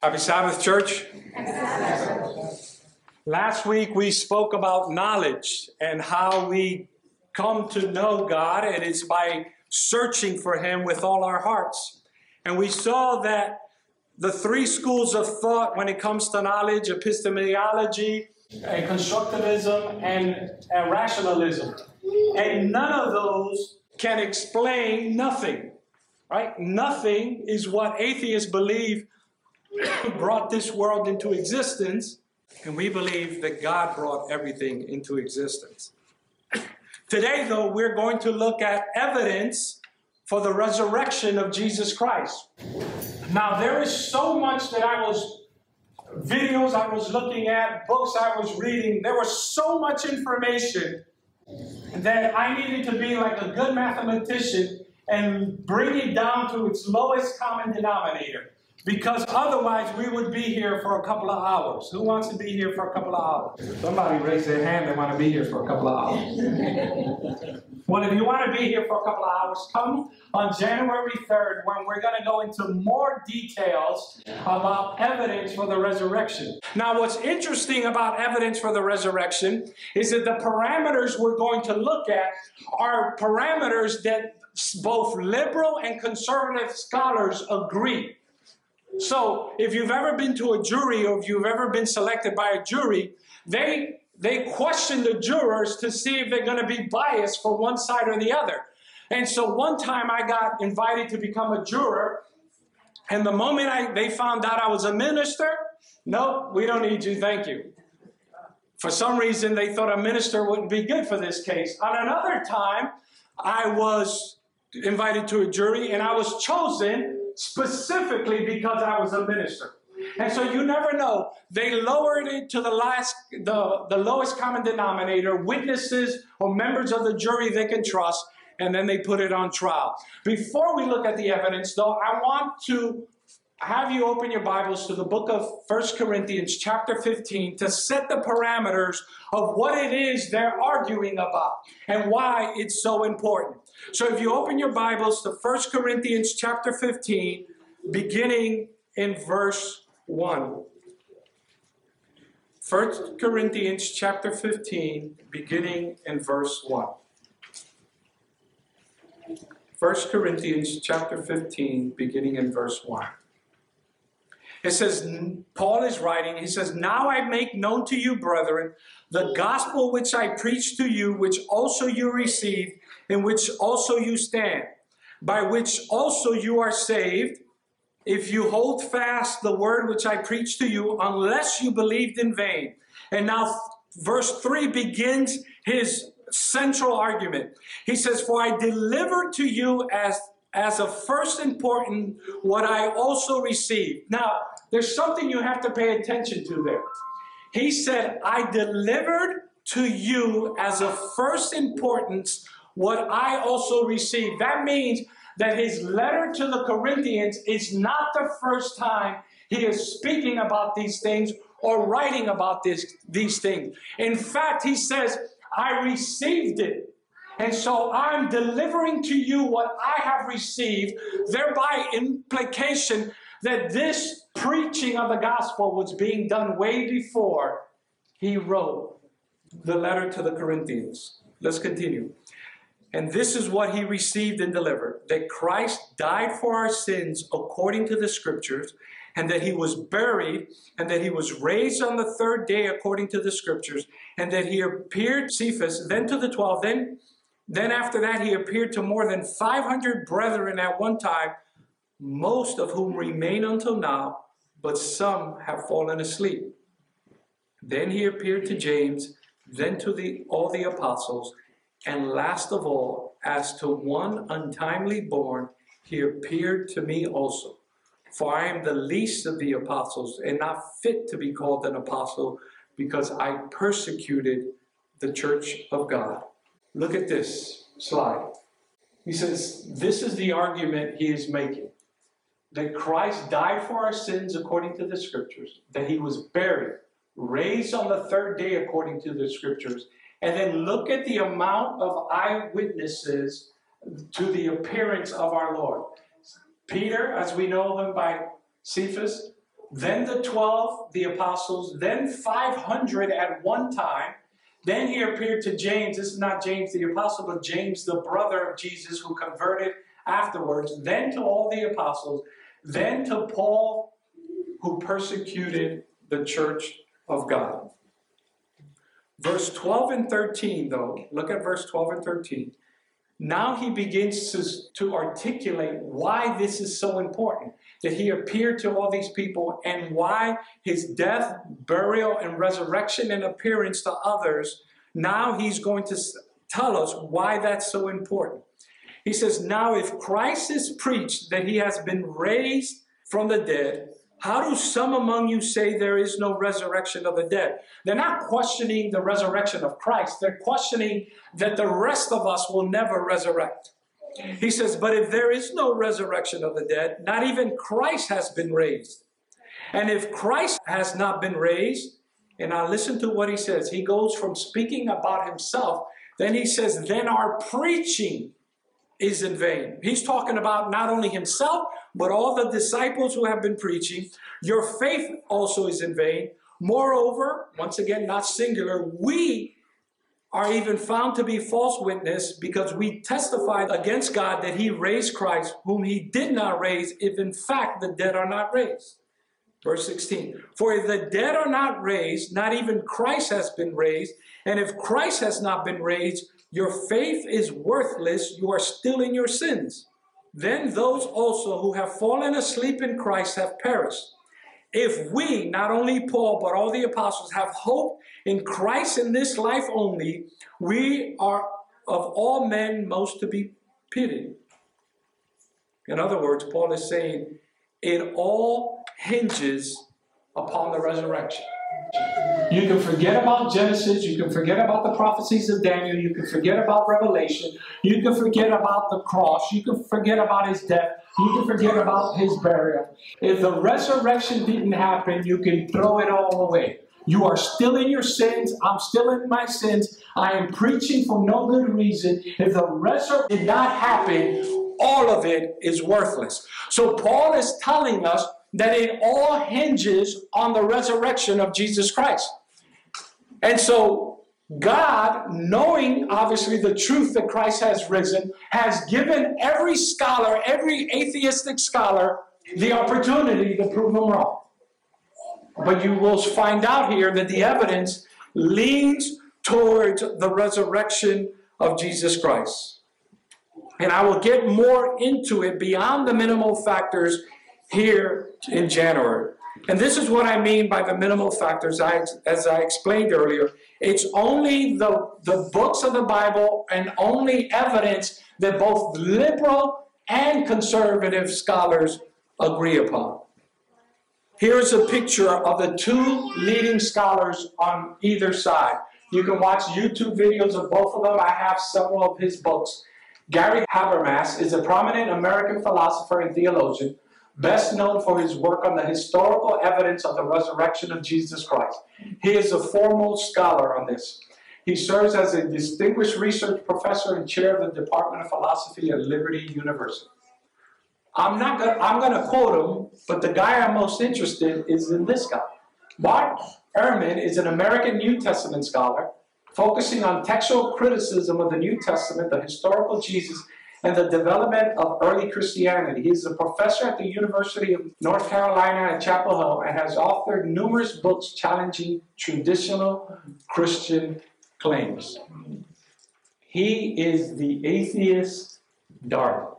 Happy Sabbath, church. Last week we spoke about knowledge and how we come to know God, and it's by searching for Him with all our hearts. And we saw that the three schools of thought when it comes to knowledge epistemology, and constructivism, and, and rationalism. And none of those can explain nothing, right? Nothing is what atheists believe brought this world into existence, and we believe that God brought everything into existence. Today, though, we're going to look at evidence for the resurrection of Jesus Christ. Now, there is so much that I was, videos I was looking at, books I was reading, there was so much information that I needed to be like a good mathematician and bring it down to its lowest common denominator. Because otherwise, we would be here for a couple of hours. Who wants to be here for a couple of hours? Somebody raise their hand, they want to be here for a couple of hours. well, if you want to be here for a couple of hours, come on January 3rd when we're going to go into more details about evidence for the resurrection. Now, what's interesting about evidence for the resurrection is that the parameters we're going to look at are parameters that both liberal and conservative scholars agree. So if you've ever been to a jury or if you've ever been selected by a jury, they they question the jurors to see if they're going to be biased for one side or the other. And so one time I got invited to become a juror, and the moment I, they found out I was a minister, no, we don't need you, thank you. For some reason, they thought a minister wouldn't be good for this case. On another time, I was invited to a jury and I was chosen specifically because I was a minister. And so you never know. They lowered it to the last, the, the lowest common denominator, witnesses or members of the jury they can trust, and then they put it on trial. Before we look at the evidence, though, I want to have you open your Bibles to the book of First Corinthians, chapter 15, to set the parameters of what it is they're arguing about and why it's so important. So if you open your Bibles to First Corinthians, chapter 15, beginning in verse 1. 1 Corinthians chapter 15, beginning in verse 1. 1 Corinthians chapter 15, beginning in verse 1. It says, Paul is writing, he says, Now I make known to you, brethren, the gospel which I preached to you, which also you received, in which also you stand, by which also you are saved, if you hold fast the word which I preached to you, unless you believed in vain. And now, verse 3 begins his central argument. He says, For I delivered to you as as of first important what I also received. Now, there's something you have to pay attention to there. He said, I delivered to you as of first importance what I also received. That means that his letter to the Corinthians is not the first time he is speaking about these things or writing about this, these things. In fact, he says, I received it and so I'm delivering to you what I have received, thereby implication that this preaching of the gospel was being done way before he wrote the letter to the Corinthians. Let's continue. And this is what he received and delivered that Christ died for our sins according to the scriptures, and that he was buried, and that he was raised on the third day according to the scriptures, and that he appeared Cephas, then to the twelve, then then after that, he appeared to more than 500 brethren at one time, most of whom remain until now, but some have fallen asleep. Then he appeared to James, then to the, all the apostles, and last of all, as to one untimely born, he appeared to me also. For I am the least of the apostles, and not fit to be called an apostle, because I persecuted the church of God. Look at this slide. He says, This is the argument he is making that Christ died for our sins according to the scriptures, that he was buried, raised on the third day according to the scriptures, and then look at the amount of eyewitnesses to the appearance of our Lord. Peter, as we know him by Cephas, then the 12, the apostles, then 500 at one time. Then he appeared to James. This is not James the apostle, but James, the brother of Jesus, who converted afterwards. Then to all the apostles. Then to Paul, who persecuted the church of God. Verse 12 and 13, though, look at verse 12 and 13. Now he begins to, to articulate why this is so important that he appeared to all these people and why his death, burial, and resurrection and appearance to others. Now he's going to tell us why that's so important. He says, Now if Christ is preached that he has been raised from the dead, how do some among you say there is no resurrection of the dead? They're not questioning the resurrection of Christ. They're questioning that the rest of us will never resurrect. He says, But if there is no resurrection of the dead, not even Christ has been raised. And if Christ has not been raised, and now listen to what he says. He goes from speaking about himself, then he says, Then our preaching is in vain. He's talking about not only himself, but all the disciples who have been preaching. Your faith also is in vain. Moreover, once again, not singular, we are even found to be false witness because we testified against God that he raised Christ, whom he did not raise, if in fact the dead are not raised. Verse 16 For if the dead are not raised, not even Christ has been raised. And if Christ has not been raised, your faith is worthless. You are still in your sins. Then those also who have fallen asleep in Christ have perished. If we, not only Paul, but all the apostles, have hope in Christ in this life only, we are of all men most to be pitied. In other words, Paul is saying it all hinges upon the resurrection. You can forget about Genesis. You can forget about the prophecies of Daniel. You can forget about Revelation. You can forget about the cross. You can forget about his death. You can forget about his burial. If the resurrection didn't happen, you can throw it all away. You are still in your sins. I'm still in my sins. I am preaching for no good reason. If the resurrection did not happen, all of it is worthless. So Paul is telling us that it all hinges on the resurrection of Jesus Christ. And so, God, knowing obviously the truth that Christ has risen, has given every scholar, every atheistic scholar, the opportunity to prove them wrong. But you will find out here that the evidence leans towards the resurrection of Jesus Christ. And I will get more into it beyond the minimal factors here in January. And this is what I mean by the minimal factors, I, as I explained earlier. It's only the, the books of the Bible and only evidence that both liberal and conservative scholars agree upon. Here's a picture of the two leading scholars on either side. You can watch YouTube videos of both of them. I have several of his books. Gary Habermas is a prominent American philosopher and theologian best known for his work on the historical evidence of the resurrection of Jesus Christ. He is a foremost scholar on this. He serves as a distinguished research professor and chair of the Department of Philosophy at Liberty University. I'm not gonna, I'm going to quote him, but the guy I'm most interested in is in this guy. Bart Ehrman is an American New Testament scholar focusing on textual criticism of the New Testament, the historical Jesus, and the development of early Christianity. He's a professor at the University of North Carolina at Chapel Hill and has authored numerous books challenging traditional Christian claims. He is the atheist darling.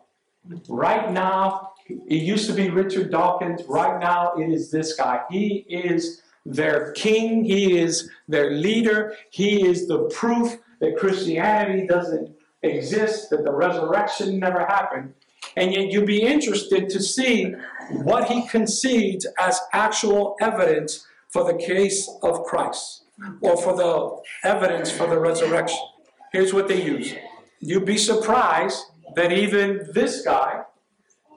Right now, it used to be Richard Dawkins. Right now, it is this guy. He is their king. He is their leader. He is the proof that Christianity doesn't exists, that the resurrection never happened. And yet you'd be interested to see what he concedes as actual evidence for the case of Christ or for the evidence for the resurrection. Here's what they use. You'd be surprised that even this guy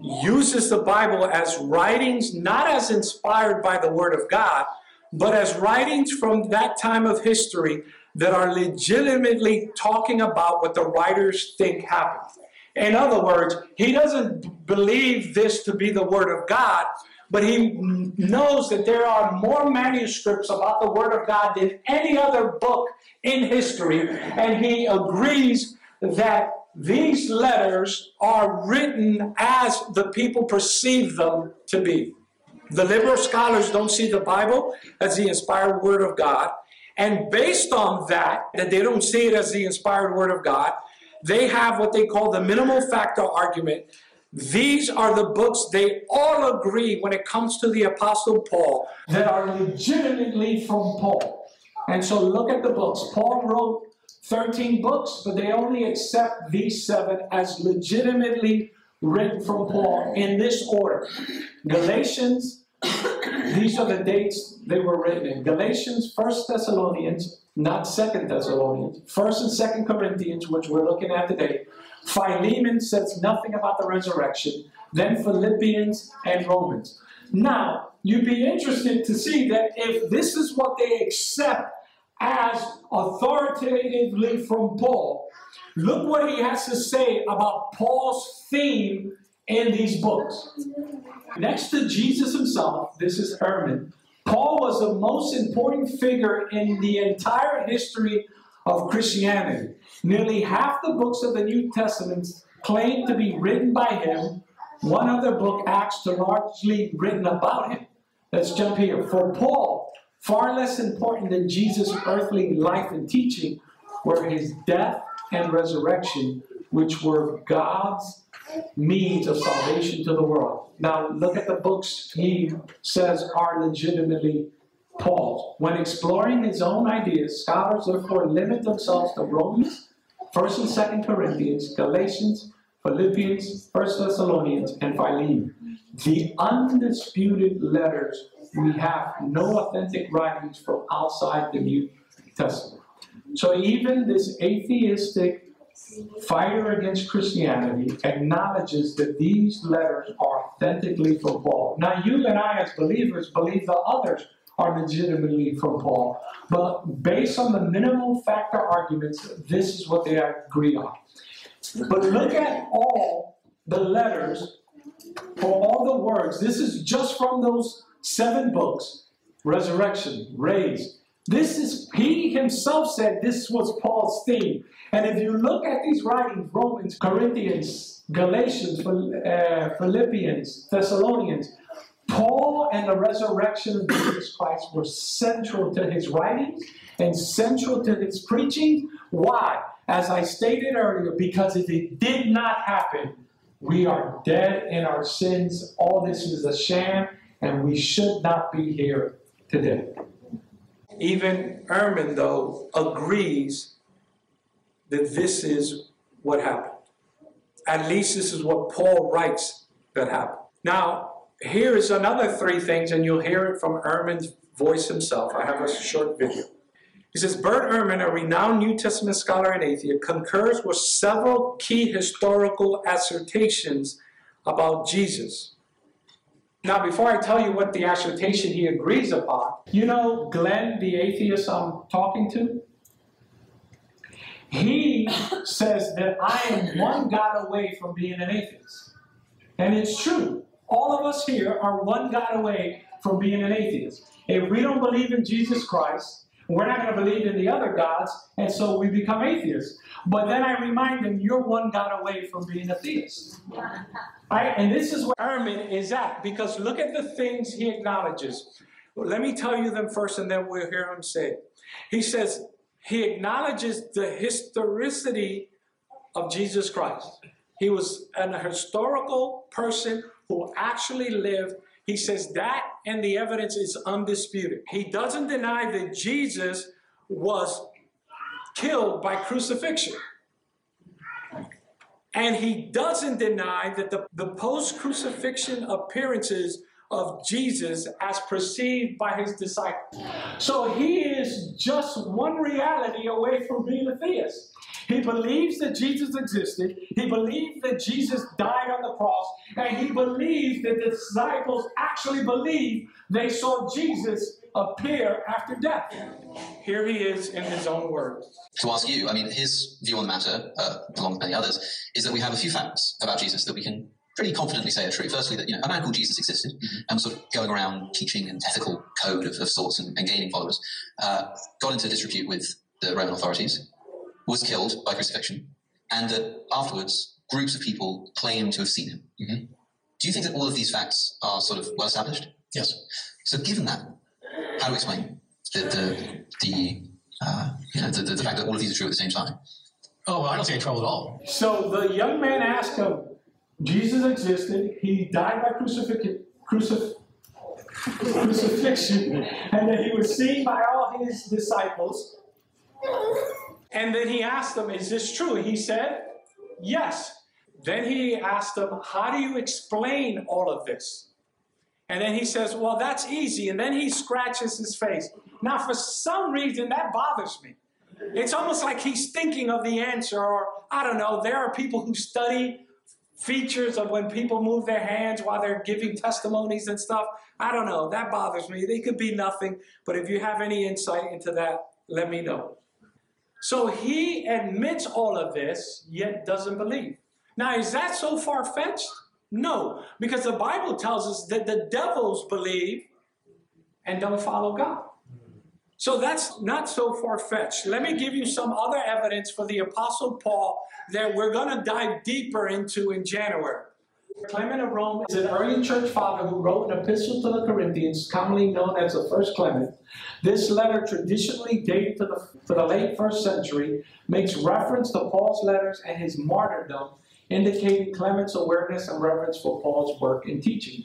uses the Bible as writings not as inspired by the Word of God, but as writings from that time of history that are legitimately talking about what the writers think happened. In other words, he doesn't believe this to be the Word of God, but he knows that there are more manuscripts about the Word of God than any other book in history, and he agrees that these letters are written as the people perceive them to be. The liberal scholars don't see the Bible as the inspired Word of God. And based on that, that they don't see it as the inspired Word of God, they have what they call the minimal factor argument. These are the books they all agree when it comes to the Apostle Paul that are legitimately from Paul. And so look at the books. Paul wrote 13 books, but they only accept these seven as legitimately written from Paul in this order Galatians, these are the dates they were written in Galatians, First Thessalonians, not Second Thessalonians, First and Second Corinthians, which we're looking at today. Philemon says nothing about the resurrection. Then Philippians and Romans. Now, you'd be interested to see that if this is what they accept as authoritatively from Paul, look what he has to say about Paul's theme in these books. Next to Jesus himself, this is Ehrman, Paul was the most important figure in the entire history of Christianity. Nearly half the books of the New Testament claim to be written by him. One other book, Acts, to largely written about him. Let's jump here. For Paul, far less important than Jesus' earthly life and teaching were his death and resurrection, which were God's means of salvation to the world. Now, look at the books he says are legitimately Paul's. When exploring his own ideas, scholars therefore limit themselves to Romans, 1st and 2nd Corinthians, Galatians, Philippians, 1st Thessalonians, and Philemon. The undisputed letters, we have no authentic writings from outside the New Testament. So even this atheistic fighter against Christianity acknowledges that these letters are authentically from Paul. Now, you and I, as believers, believe the others are legitimately from Paul. But based on the minimal factor arguments, this is what they agree on. But look at all the letters for all the words. This is just from those seven books resurrection, raised. This is, he himself said this was Paul's theme. And if you look at these writings, Romans, Corinthians, Galatians, uh, Philippians, Thessalonians, Paul and the resurrection of Jesus Christ were central to his writings and central to his preaching. Why? As I stated earlier, because if it did not happen, we are dead in our sins. All this is a sham, and we should not be here today. Even Ehrman, though, agrees that this is what happened. At least this is what Paul writes that happened. Now, here is another three things, and you'll hear it from Ehrman's voice himself. I have a short video. He says, Bert Ehrman, a renowned New Testament scholar and atheist, concurs with several key historical assertions about Jesus. Now, before I tell you what the assertion he agrees upon, you know Glenn, the atheist I'm talking to? He says that I am one God away from being an atheist. And it's true. All of us here are one God away from being an atheist. If we don't believe in Jesus Christ, we're not going to believe in the other gods, and so we become atheists. But then I remind them, you're one God away from being a theist. Right? And this is where Ehrman is at, because look at the things he acknowledges. Let me tell you them first, and then we'll hear him say. He says he acknowledges the historicity of Jesus Christ. He was an historical person who actually lived. He says that and the evidence is undisputed. He doesn't deny that Jesus was killed by crucifixion. And he doesn't deny that the, the post crucifixion appearances of Jesus as perceived by his disciples. So he is just one reality away from being a theist. He believes that Jesus existed. He believes that Jesus died on the cross. And he believes that the disciples actually believe they saw Jesus appear after death. Here he is in his own words. To ask you, I mean, his view on the matter, uh, along with many others, is that we have a few facts about Jesus that we can pretty confidently say are true. Firstly, that you know a man called Jesus existed mm-hmm. and was sort of going around teaching an ethical code of, of sorts and, and, gaining followers. Uh, got into disrepute with the Roman authorities, was killed by crucifixion, and that afterwards groups of people claim to have seen him. Mm-hmm. Do you think that all of these facts are sort of well established? Yes. So, given that, how do we explain the the, the uh, you know the, the, the fact that all of these are true at the same time? Oh, well, I don't see any trouble at all. So the young man asked him, Jesus existed, he died by crucifix, crucif- crucifixion, and that he was seen by all his disciples. And then he asked them, Is this true? He said, Yes. Then he asked them, How do you explain all of this? And then he says, Well, that's easy. And then he scratches his face. Now, for some reason, that bothers me. It's almost like he's thinking of the answer, or I don't know, there are people who study features of when people move their hands while they're giving testimonies and stuff. I don't know, that bothers me. They could be nothing, but if you have any insight into that, let me know. So he admits all of this, yet doesn't believe. Now, is that so far fetched? No, because the Bible tells us that the devils believe and don't follow God. So that's not so far fetched. Let me give you some other evidence for the Apostle Paul that we're going to dive deeper into in January. Clement of Rome is an early church father who wrote an epistle to the Corinthians, commonly known as the First Clement. This letter, traditionally dated to the, to the late first century, makes reference to Paul's letters and his martyrdom, indicating Clement's awareness and reverence for Paul's work and teaching.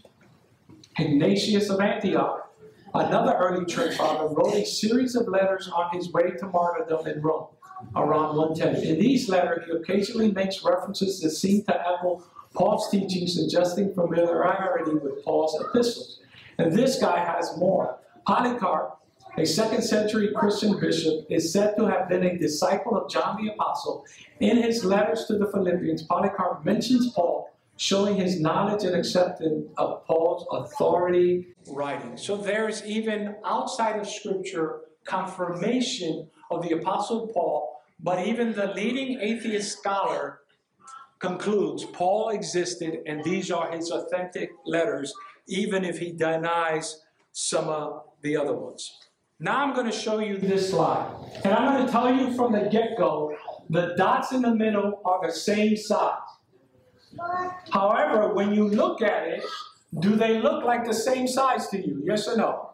Ignatius of Antioch Another early church father wrote a series of letters on his way to martyrdom in Rome around 110. In these letters, he occasionally makes references that seem to echo Paul's teaching, suggesting familiarity with Paul's epistles. And this guy has more. Polycarp, a second century Christian bishop, is said to have been a disciple of John the Apostle. In his letters to the Philippians, Polycarp mentions Paul showing his knowledge and acceptance of Paul's authority writing. So there's even outside of Scripture confirmation of the Apostle Paul, but even the leading atheist scholar concludes Paul existed and these are his authentic letters, even if he denies some of the other ones. Now I'm going to show you this slide. And I'm going to tell you from the get go the dots in the middle are the same size. However, when you look at it, do they look like the same size to you? Yes or no?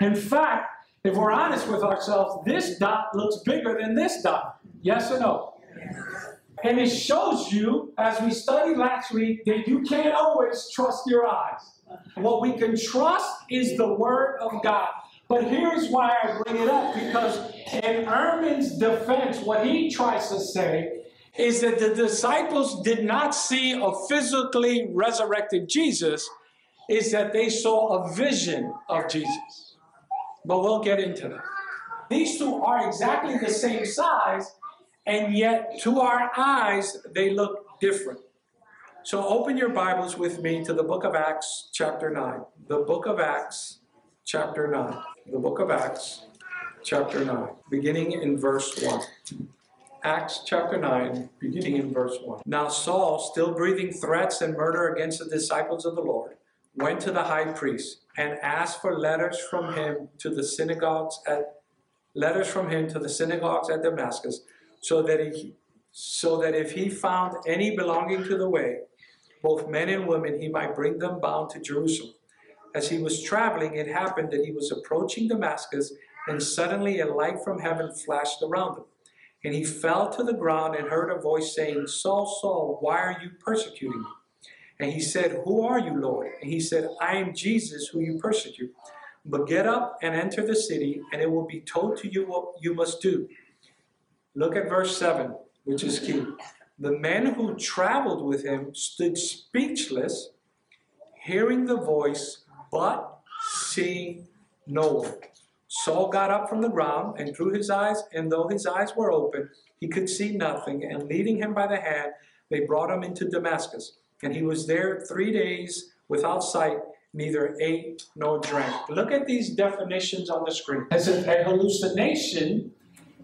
In fact, if we're honest with ourselves, this dot looks bigger than this dot. Yes or no? And it shows you, as we studied last week, that you can't always trust your eyes. What we can trust is the Word of God. But here's why I bring it up because, in Ehrman's defense, what he tries to say is that the disciples did not see a physically resurrected Jesus, is that they saw a vision of Jesus. But we'll get into that. These two are exactly the same size, and yet to our eyes, they look different. So open your Bibles with me to the book of Acts, chapter 9. The book of Acts, chapter 9. The book of Acts, chapter 9, beginning in verse 1. Acts chapter 9, beginning in verse 1. Now Saul, still breathing threats and murder against the disciples of the Lord, went to the high priest and asked for letters from him to the synagogues at letters from him to the synagogues at Damascus, so that he so that if he found any belonging to the way, both men and women, he might bring them bound to Jerusalem. As he was traveling, it happened that he was approaching Damascus, and suddenly a light from heaven flashed around him. And he fell to the ground and heard a voice saying, Saul, Saul, why are you persecuting me? And he said, Who are you, Lord? And he said, I am Jesus who you persecute. But get up and enter the city, and it will be told to you what you must do. Look at verse 7, which is key. The men who traveled with him stood speechless, hearing the voice, but seeing no one. Saul got up from the ground and drew his eyes, and though his eyes were open, he could see nothing. And leading him by the hand, they brought him into Damascus. And he was there three days without sight, neither ate nor drank. Look at these definitions on the screen. As if a hallucination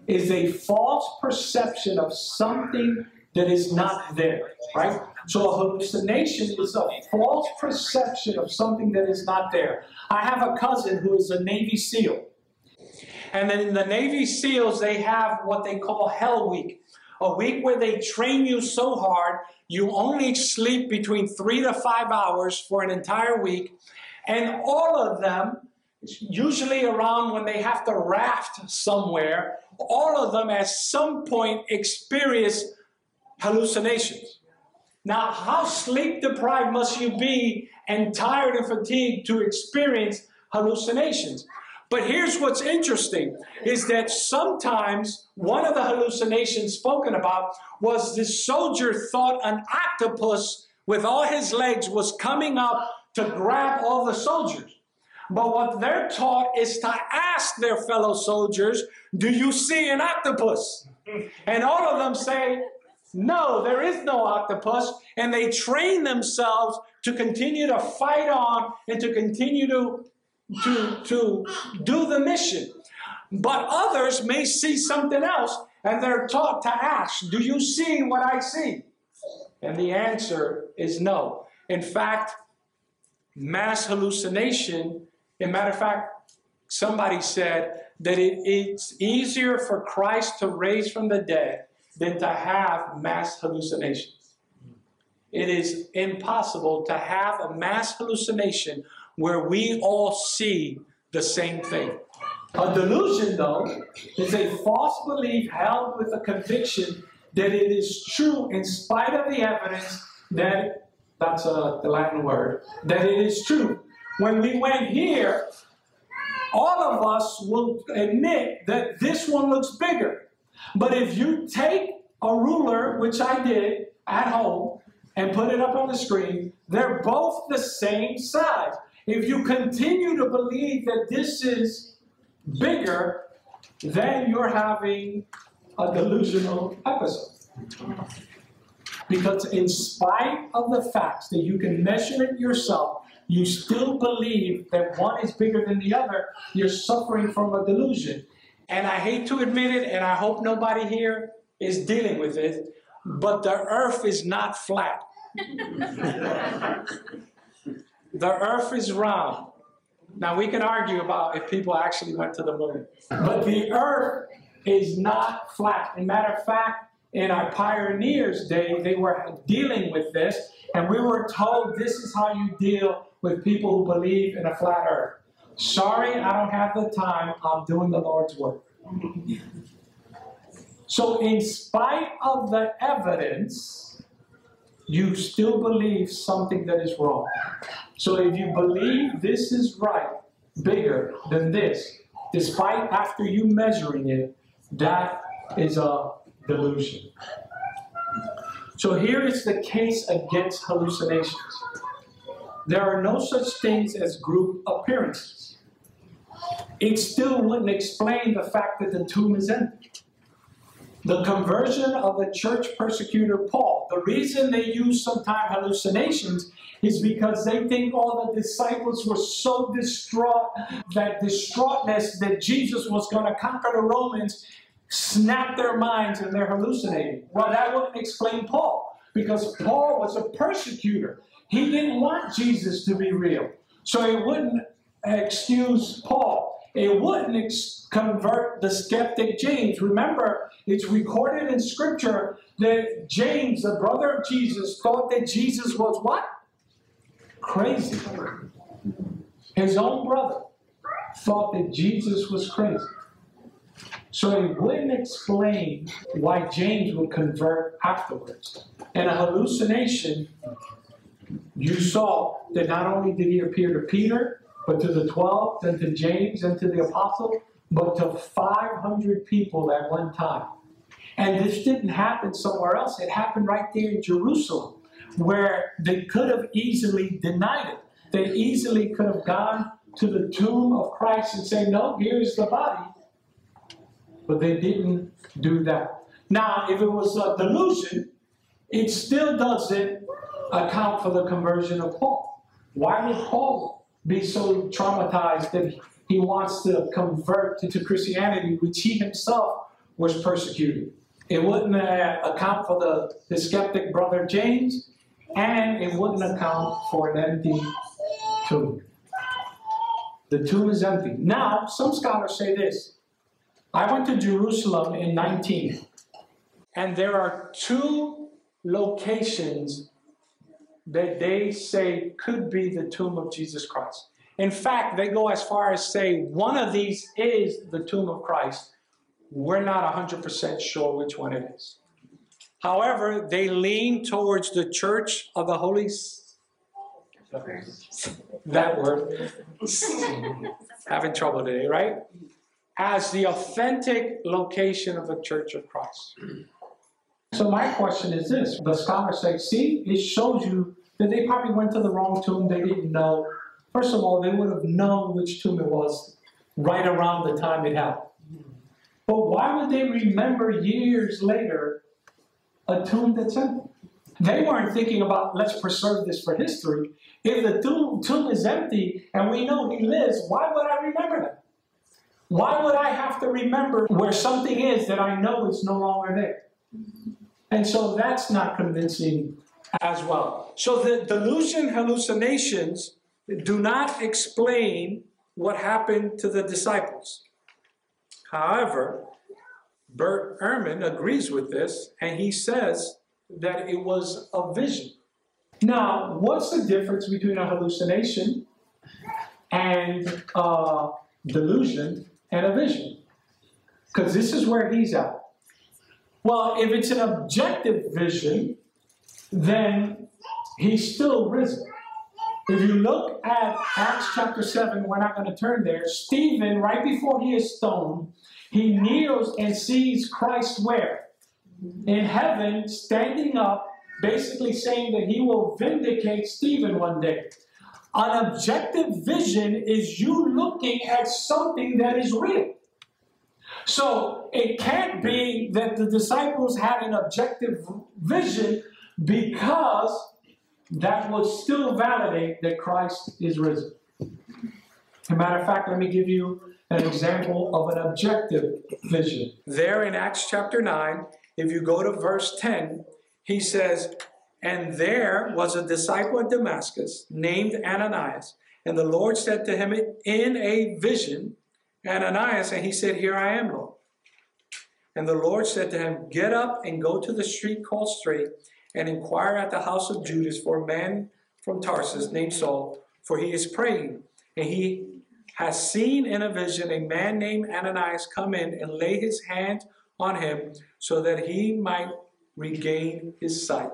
is a false perception of something that is not there, right? So a hallucination is a false perception of something that is not there. I have a cousin who is a Navy SEAL. And then in the Navy SEALs, they have what they call Hell Week. A week where they train you so hard, you only sleep between three to five hours for an entire week. And all of them, usually around when they have to raft somewhere, all of them at some point experience hallucinations. Now, how sleep deprived must you be and tired and fatigued to experience hallucinations? But here's what's interesting is that sometimes one of the hallucinations spoken about was this soldier thought an octopus with all his legs was coming up to grab all the soldiers. But what they're taught is to ask their fellow soldiers, Do you see an octopus? And all of them say, No, there is no octopus. And they train themselves to continue to fight on and to continue to, to, to do the mission. But others may see something else and they're taught to ask, Do you see what I see? And the answer is no. In fact, mass hallucination as matter of fact, somebody said that it, it's easier for Christ to raise from the dead than to have mass hallucinations. It is impossible to have a mass hallucination where we all see the same thing. A delusion, though, is a false belief held with a conviction that it is true in spite of the evidence that, that's a, the Latin word, that it is true when we went here, all of us will admit that this one looks bigger. But if you take a ruler, which I did at home, and put it up on the screen, they're both the same size. If you continue to believe that this is bigger, then you're having a delusional episode. Because in spite of the facts that you can measure it yourself, you still believe that one is bigger than the other, you're suffering from a delusion. And I hate to admit it, and I hope nobody here is dealing with it, but the earth is not flat. the earth is round. Now, we can argue about if people actually went to the moon, but the earth is not flat. As a matter of fact, in our pioneers' day, they were dealing with this, and we were told this is how you deal with people who believe in a flat earth. Sorry, I don't have the time. I'm doing the Lord's work. So, in spite of the evidence, you still believe something that is wrong. So, if you believe this is right, bigger than this, despite after you measuring it, that is a delusion. So, here is the case against hallucinations there are no such things as group appearances. It still wouldn't explain the fact that the tomb is empty. The conversion of the church persecutor Paul, the reason they use sometimes hallucinations is because they think all the disciples were so distraught that distraughtness that Jesus was going to conquer the Romans snapped their minds and they're hallucinating. Well, that wouldn't explain Paul because Paul was a persecutor. He didn't want Jesus to be real. So it wouldn't excuse Paul. It wouldn't convert the skeptic James. Remember, it's recorded in Scripture that James, the brother of Jesus, thought that Jesus was what? Crazy. His own brother thought that Jesus was crazy. So it wouldn't explain why James would convert afterwards. And a hallucination you saw that not only did he appear to Peter, but to the 12, and to James, and to the apostle, but to 500 people at one time. And this didn't happen somewhere else. It happened right there in Jerusalem, where they could have easily denied it. They easily could have gone to the tomb of Christ and say, No, here's the body. But they didn't do that. Now, if it was a delusion, it still doesn't account for the conversion of Paul. Why would Paul be so traumatized that he wants to convert to Christianity, which he himself was persecuted? It wouldn't uh, account for the, the skeptic brother James, and it wouldn't account for an empty tomb. The tomb is empty. Now, some scholars say this. I went to Jerusalem in 19, and there are two locations that they say could be the tomb of Jesus Christ. In fact, they go as far as say one of these is the tomb of Christ. We're not 100% sure which one it is. However, they lean towards the church of the Holy that word having trouble today, right? As the authentic location of the church of Christ. So my question is this: the scholars say, see, it shows you that they probably went to the wrong tomb. They didn't know. First of all, they would have known which tomb it was right around the time it happened. But why would they remember years later a tomb that's empty? They weren't thinking about let's preserve this for history. If the tomb, tomb is empty and we know he lives, why would I remember that? Why would I have to remember where something is that I know is no longer there? And so that's not convincing as well. So the delusion hallucinations do not explain what happened to the disciples. However, Bert Ehrman agrees with this, and he says that it was a vision. Now, what's the difference between a hallucination and a delusion and a vision? Because this is where he's at. Well, if it's an objective vision, then he's still risen. If you look at Acts chapter 7, we're not going to turn there. Stephen, right before he is stoned, he kneels and sees Christ where? In heaven, standing up, basically saying that he will vindicate Stephen one day. An objective vision is you looking at something that is real. So it can't be that the disciples had an objective vision because that would still validate that Christ is risen. As a matter of fact, let me give you an example of an objective vision. There in Acts chapter 9, if you go to verse 10, he says, And there was a disciple at Damascus named Ananias. And the Lord said to him in a vision, Ananias, and he said, Here I am, Lord. And the Lord said to him, Get up and go to the street called Straight and inquire at the house of Judas for a man from Tarsus named Saul, for he is praying. And he has seen in a vision a man named Ananias come in and lay his hand on him so that he might regain his sight.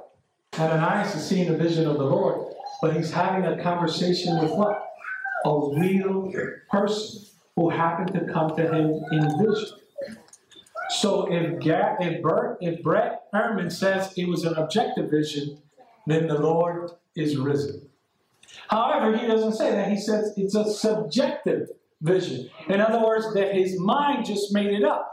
Ananias is seeing a vision of the Lord, but he's having a conversation with what? A real person who happened to come to him in vision. So if, Gar- if, Bert, if Brett Ehrman says it was an objective vision, then the Lord is risen. However, he doesn't say that. He says it's a subjective vision. In other words, that his mind just made it up.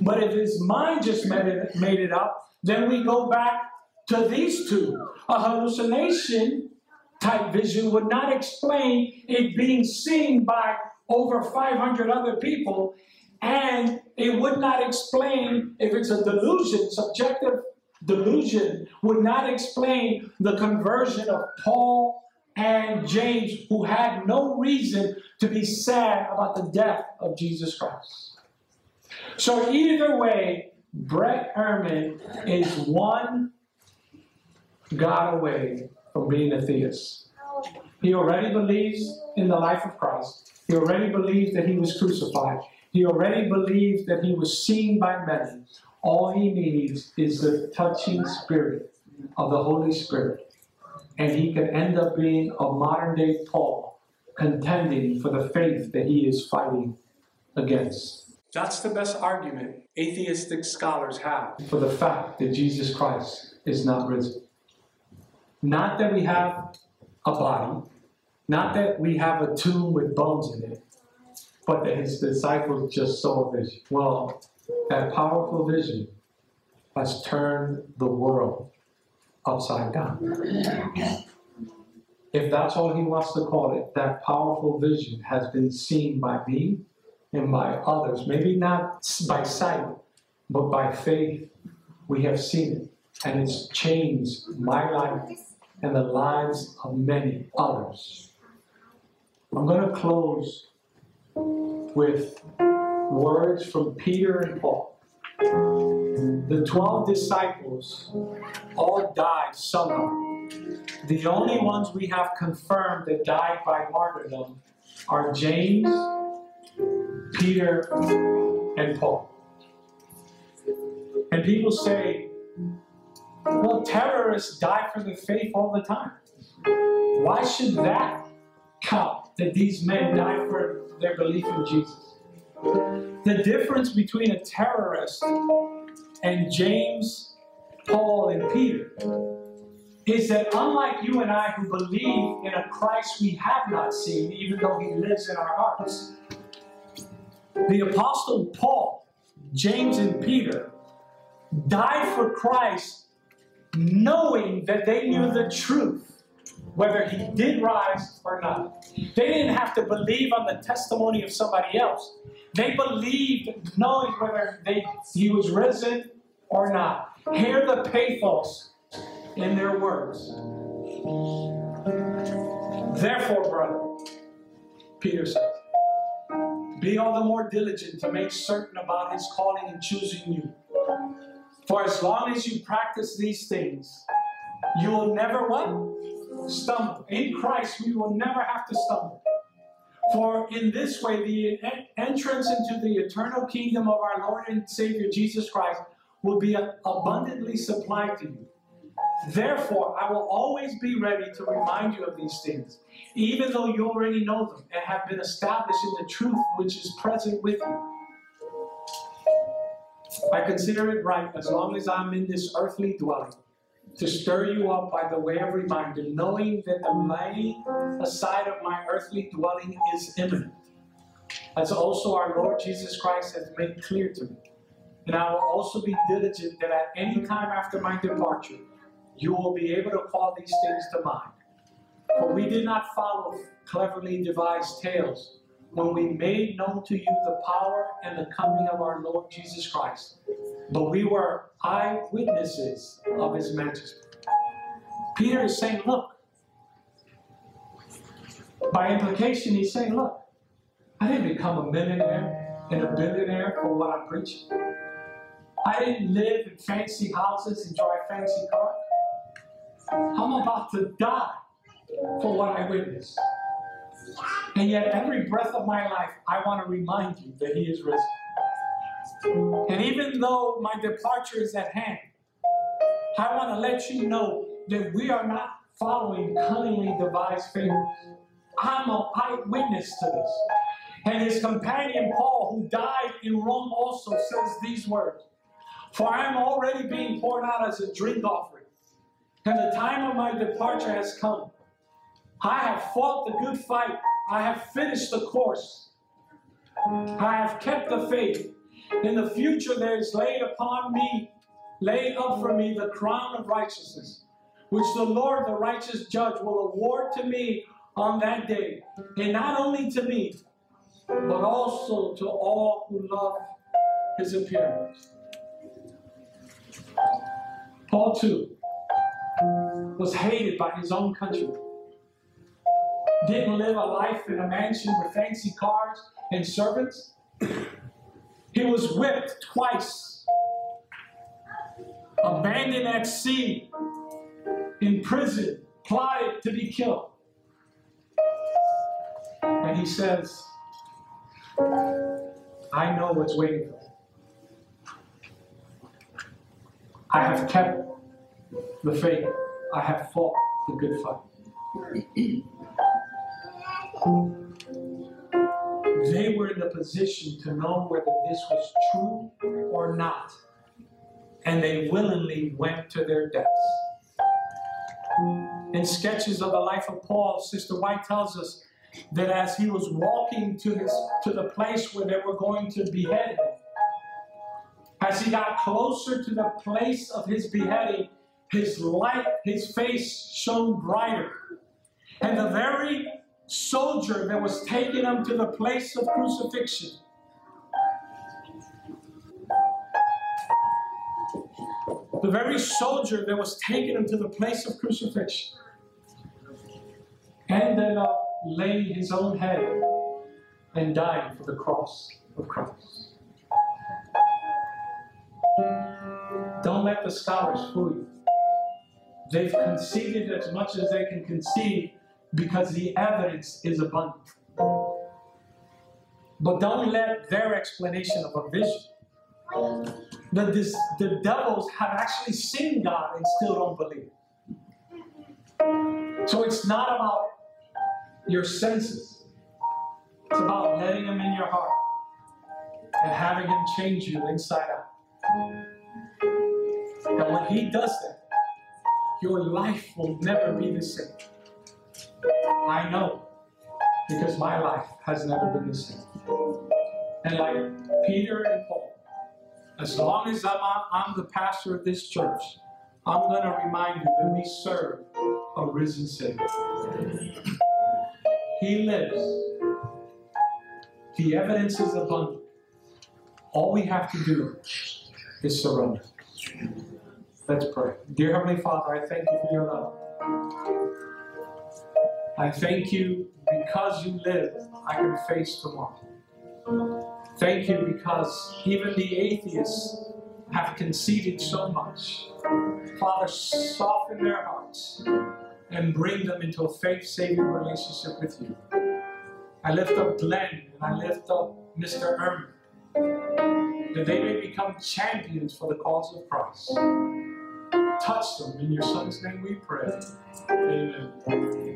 But if his mind just made it, made it up, then we go back to these two. A hallucination type vision would not explain it being seen by over 500 other people and it would not explain if it's a delusion, subjective delusion, would not explain the conversion of Paul and James, who had no reason to be sad about the death of Jesus Christ. So, either way, Brett Ehrman is one God away from being a theist. He already believes in the life of Christ. He already believes that he was crucified. He already believes that he was seen by many. All he needs is the touching spirit of the Holy Spirit. And he can end up being a modern day Paul, contending for the faith that he is fighting against. That's the best argument atheistic scholars have for the fact that Jesus Christ is not risen. Not that we have a body, not that we have a tomb with bones in it, but that his disciples just saw a vision. Well, that powerful vision has turned the world upside down. If that's all he wants to call it, that powerful vision has been seen by me and by others. Maybe not by sight, but by faith We have seen it, and it's changed my life and the lives of many others. I'm going to close with words from Peter and Paul. The 12 disciples all died somehow. The only ones we have confirmed that died by martyrdom are James, Peter, and Paul. And people say, well, terrorists die for the faith all the time. Why should that count that these men died for their belief in Jesus? The difference between a terrorist and James, Paul, and Peter is that unlike you and I who believe in a Christ we have not seen, even though he lives in our hearts, the Apostle Paul, James, and Peter died for Christ knowing that they knew the truth, whether he did rise or not. They didn't have to believe on the testimony of somebody else. They believed knowing whether they, he was risen or not. Hear the pathos in their words. Therefore, brother, Peter says, be all the more diligent to make certain about his calling and choosing you. For as long as you practice these things, you will never what? Stumble. In Christ, we will never have to stumble. For in this way, the entrance into the eternal kingdom of our Lord and Savior Jesus Christ will be abundantly supplied to you. Therefore, I will always be ready to remind you of these things, even though you already know them and have been established in the truth which is present with you. I consider it right, as long as I'm in this earthly dwelling, to stir you up by the way of reminder, knowing that the laying aside of my earthly dwelling is imminent, as also our Lord Jesus Christ has made clear to me. And I will also be diligent that at any time after my departure, you will be able to call these things to mind. For we did not follow cleverly devised tales when we made known to you the power and the coming of our Lord Jesus Christ, but we were eyewitnesses of his majesty. Peter is saying, Look, by implication, he's saying, Look, I didn't become a millionaire and a billionaire for what I'm preaching. I didn't live in fancy houses and drive fancy cars. I'm about to die for what I witnessed. And yet, every breath of my life, I want to remind you that He is risen. And even though my departure is at hand, I want to let you know that we are not following cunningly devised fables. I'm an eyewitness to this. And his companion Paul, who died in Rome, also says these words For I am already being poured out as a drink offering and the time of my departure has come. I have fought the good fight. I have finished the course. I have kept the faith. In the future, there is laid upon me, laid up for me, the crown of righteousness, which the Lord, the righteous judge, will award to me on that day. And not only to me, but also to all who love his appearance. Paul, too, was hated by his own country. Didn't live a life in a mansion with fancy cars and servants. He was whipped twice, abandoned at sea, in prison, plotted to be killed. And he says, I know what's waiting for me. I have kept the faith. I have fought the good fight. They were in the position to know whether this was true or not. And they willingly went to their deaths. In sketches of the life of Paul, Sister White tells us that as he was walking to, to the place where they were going to behead him, as he got closer to the place of his beheading, his light, his face shone brighter. And the very soldier that was taking him to the place of crucifixion The very soldier that was taking him to the place of crucifixion ended up laying his own head and dying for the cross of Christ. Don't let the scholars fool you. They've conceded as much as they can concede because the evidence is abundant. But don't let their explanation of a vision. that this, the devils have actually seen God and still don't believe. So it's not about your senses, it's about letting Him in your heart and having Him change you inside out. And when He does that, your life will never be the same. I know because my life has never been the same. And like Peter and Paul, as long as I'm, I'm the pastor of this church, I'm going to remind you that we serve a risen Savior. He lives. The evidence is abundant. All we have to do is surrender. Let's pray. Dear Heavenly Father, I thank you for your love. I thank you because you live, I can face tomorrow. Thank you because even the atheists have conceded so much. Father, soften their hearts and bring them into a faith saving relationship with you. I lift up Glenn and I lift up Mr. Ehrman, that they may become champions for the cause of Christ. Touch them. In your son's name we pray. Amen.